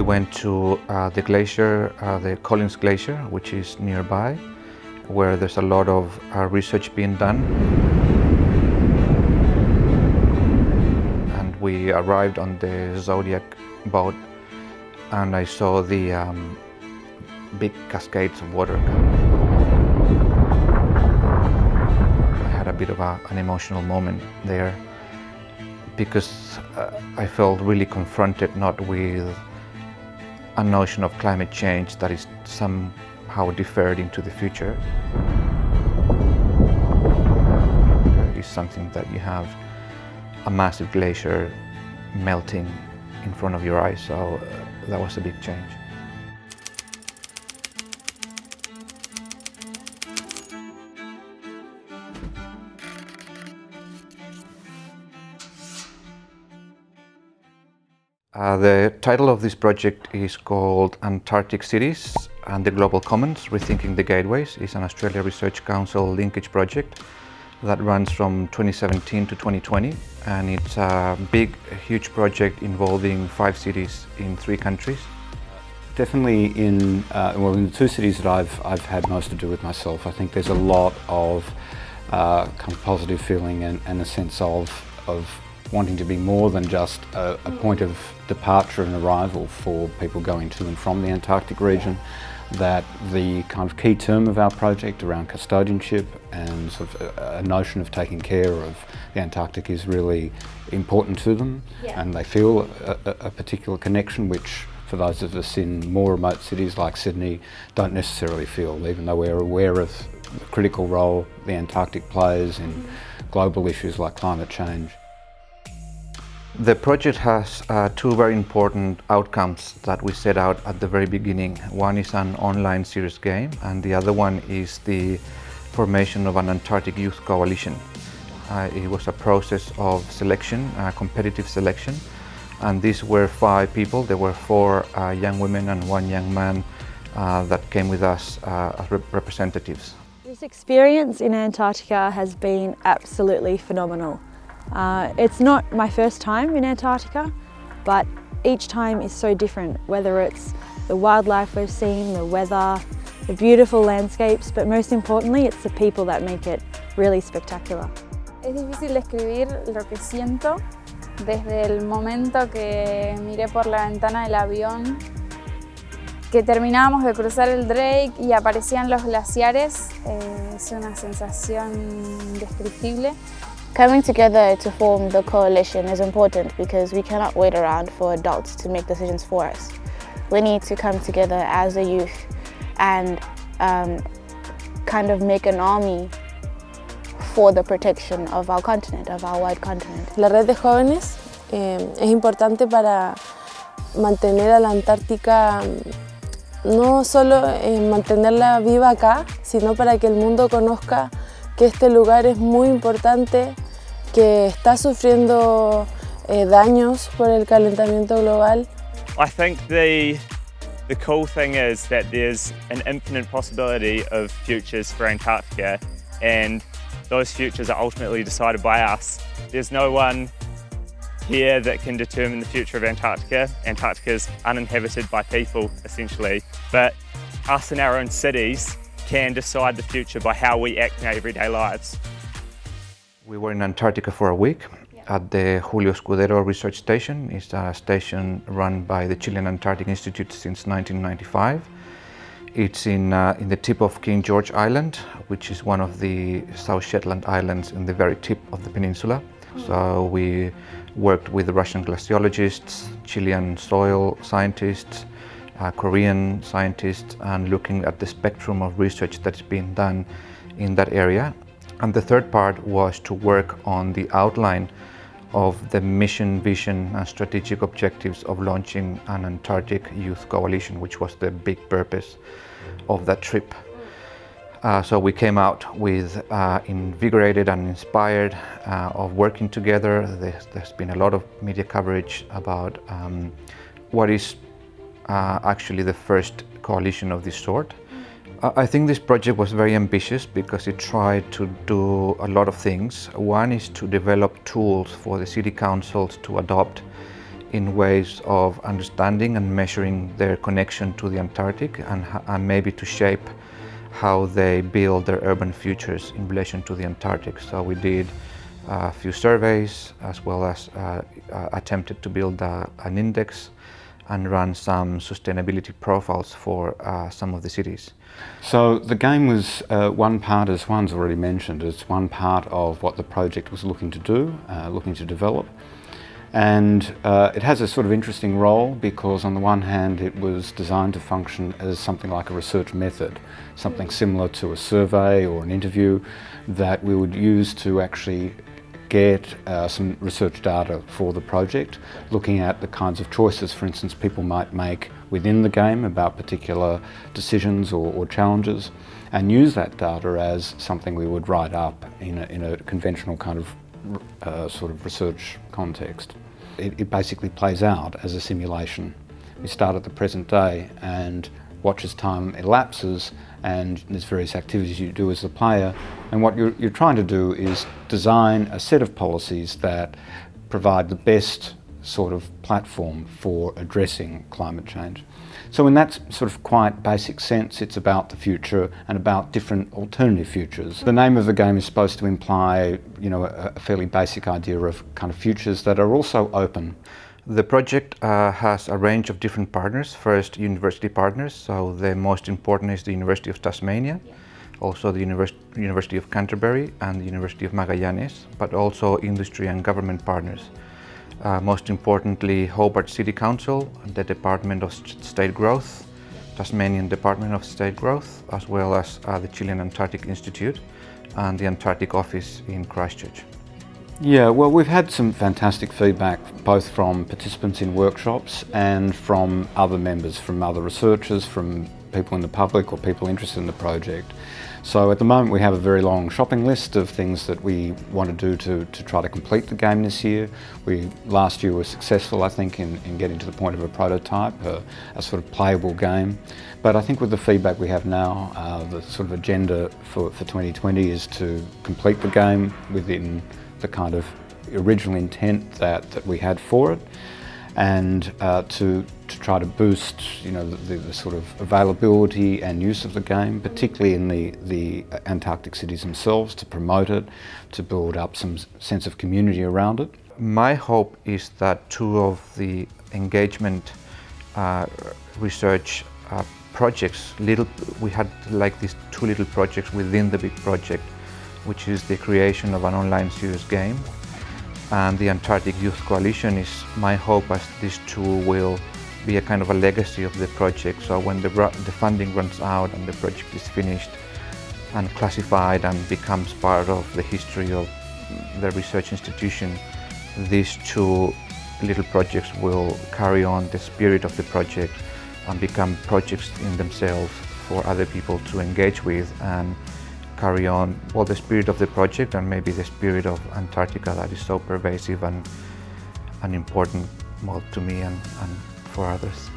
we went to uh, the glacier, uh, the Collins Glacier, which is nearby, where there's a lot of uh, research being done. And we arrived on the Zodiac boat, and I saw the um, big cascades of water. I had a bit of a, an emotional moment there because uh, I felt really confronted not with a notion of climate change that is somehow deferred into the future. It's something that you have a massive glacier melting in front of your eyes, so uh, that was a big change. Uh, the title of this project is called Antarctic Cities and the Global Commons Rethinking the Gateways. It's an Australia Research Council linkage project that runs from 2017 to 2020 and it's a big, huge project involving five cities in three countries. Definitely in, uh, well, in the two cities that I've, I've had most to do with myself, I think there's a lot of uh, kind of positive feeling and, and a sense of, of wanting to be more than just a, a, point of departure and arrival for people going to and from the Antarctic region. That the kind of key term of our project around custodianship and sort of a, a notion of taking care of the Antarctic is really important to them, yeah. and they feel a, a particular connection which for those of us in more remote cities like Sydney don't necessarily feel, even though we're aware of the critical role the Antarctic plays in mm -hmm. global issues like climate change. The project has uh, two very important outcomes that we set out at the very beginning. One is an online serious game and the other one is the formation of an Antarctic Youth Coalition. Uh, it was a process of selection, uh, competitive selection, and these were five people. There were four uh, young women and one young man uh, that came with us uh, as rep representatives. This experience in Antarctica has been absolutely phenomenal. Uh, it's not my first time in Antarctica, but each time is so different, whether it's the wildlife we've seen, the weather, the beautiful landscapes, but most importantly, it's the people that make it really spectacular. Es difícil describir lo que siento desde el momento que miré por la ventana del avión, que terminábamos de cruzar el Drake y aparecían los glaciares. Eh, es una sensación indescriptible. Coming together to form the coalition is important because we cannot wait around for adults to make decisions for us. We need to come together as a youth and um, kind of make an army for the protection of our continent, of our wide continent. La red de jóvenes eh, es importante para mantener a la Antártica no solo eh, mantenerla viva acá, sino para que el mundo conozca que este lugar es muy importante, que está sufriendo eh, daños por el calentamiento global. I think the the cool thing is that there's an infinite possibility of futures for Antarctica and those futures are ultimately decided by us. There's no one here that can determine the future of Antarctica. Antarctica is uninhabited by people essentially, but us in our own cities can decide the future by how we act in our everyday lives. We were in Antarctica for a week at the Julio Escudero Research Station. It's a station run by the Chilean Antarctic Institute since 1995. It's in, uh, in the tip of King George Island, which is one of the South Shetland Islands in the very tip of the peninsula. So we worked with Russian glaciologists, Chilean soil scientists, uh, Korean scientists and looking at the spectrum of research that's been done in that area. And the third part was to work on the outline of the mission, vision and strategic objectives of launching an Antarctic Youth Coalition, which was the big purpose of that trip. Uh, so we came out with uh, invigorated and inspired uh, of working together. There's, there's been a lot of media coverage about um, what is actually the first coalition of this sort. I think this project was very ambitious because it tried to do a lot of things. One is to develop tools for the city councils to adopt in ways of understanding and measuring their connection to the Antarctic and, and maybe to shape how they build their urban futures in relation to the Antarctic. So we did a few surveys as well as uh, uh, attempted to build a, an index and run some sustainability profiles for uh, some of the cities. So the game was uh, one part, as Juan's already mentioned, it's one part of what the project was looking to do, uh, looking to develop. And uh, it has a sort of interesting role because on the one hand it was designed to function as something like a research method, something similar to a survey or an interview that we would use to actually get uh, some research data for the project, looking at the kinds of choices, for instance, people might make within the game about particular decisions or, or challenges, and use that data as something we would write up in a, in a conventional kind of uh, sort of research context. It, it basically plays out as a simulation. We start at the present day and watch as time elapses and there's various activities you do as a player and what you're, you're trying to do is design a set of policies that provide the best sort of platform for addressing climate change. So in that sort of quite basic sense, it's about the future and about different alternative futures. The name of the game is supposed to imply, you know, a, a fairly basic idea of kind of futures that are also open. The project uh, has a range of different partners. First, university partners. So the most important is the University of Tasmania, also the Univers University of Canterbury and the University of Magallanes, but also industry and government partners. Uh, most importantly, Hobart City Council, the Department of State Growth, Tasmanian Department of State Growth, as well as uh, the Chilean Antarctic Institute and the Antarctic Office in Christchurch. Yeah, well, we've had some fantastic feedback both from participants in workshops and from other members, from other researchers, from people in the public or people interested in the project. So at the moment we have a very long shopping list of things that we want to do to, to try to complete the game this year. We last year were successful I think in, in getting to the point of a prototype, a, a sort of playable game. But I think with the feedback we have now, uh, the sort of agenda for, for 2020 is to complete the game within the kind of original intent that, that we had for it and uh, to, to try to boost you know, the, the, sort of availability and use of the game, particularly in the, the Antarctic cities themselves, to promote it, to build up some sense of community around it. My hope is that two of the engagement uh, research uh, projects, little, we had like these two little projects within the big project, which is the creation of an online serious game and the Antarctic Youth Coalition is my hope as these two will be a kind of a legacy of the project. So when the, the funding runs out and the project is finished and classified and becomes part of the history of the research institution, these two little projects will carry on the spirit of the project and become projects in themselves for other people to engage with and carry on well the spirit of the project and maybe the spirit of Antarctica that is so pervasive and, and important well, to me and, and for others.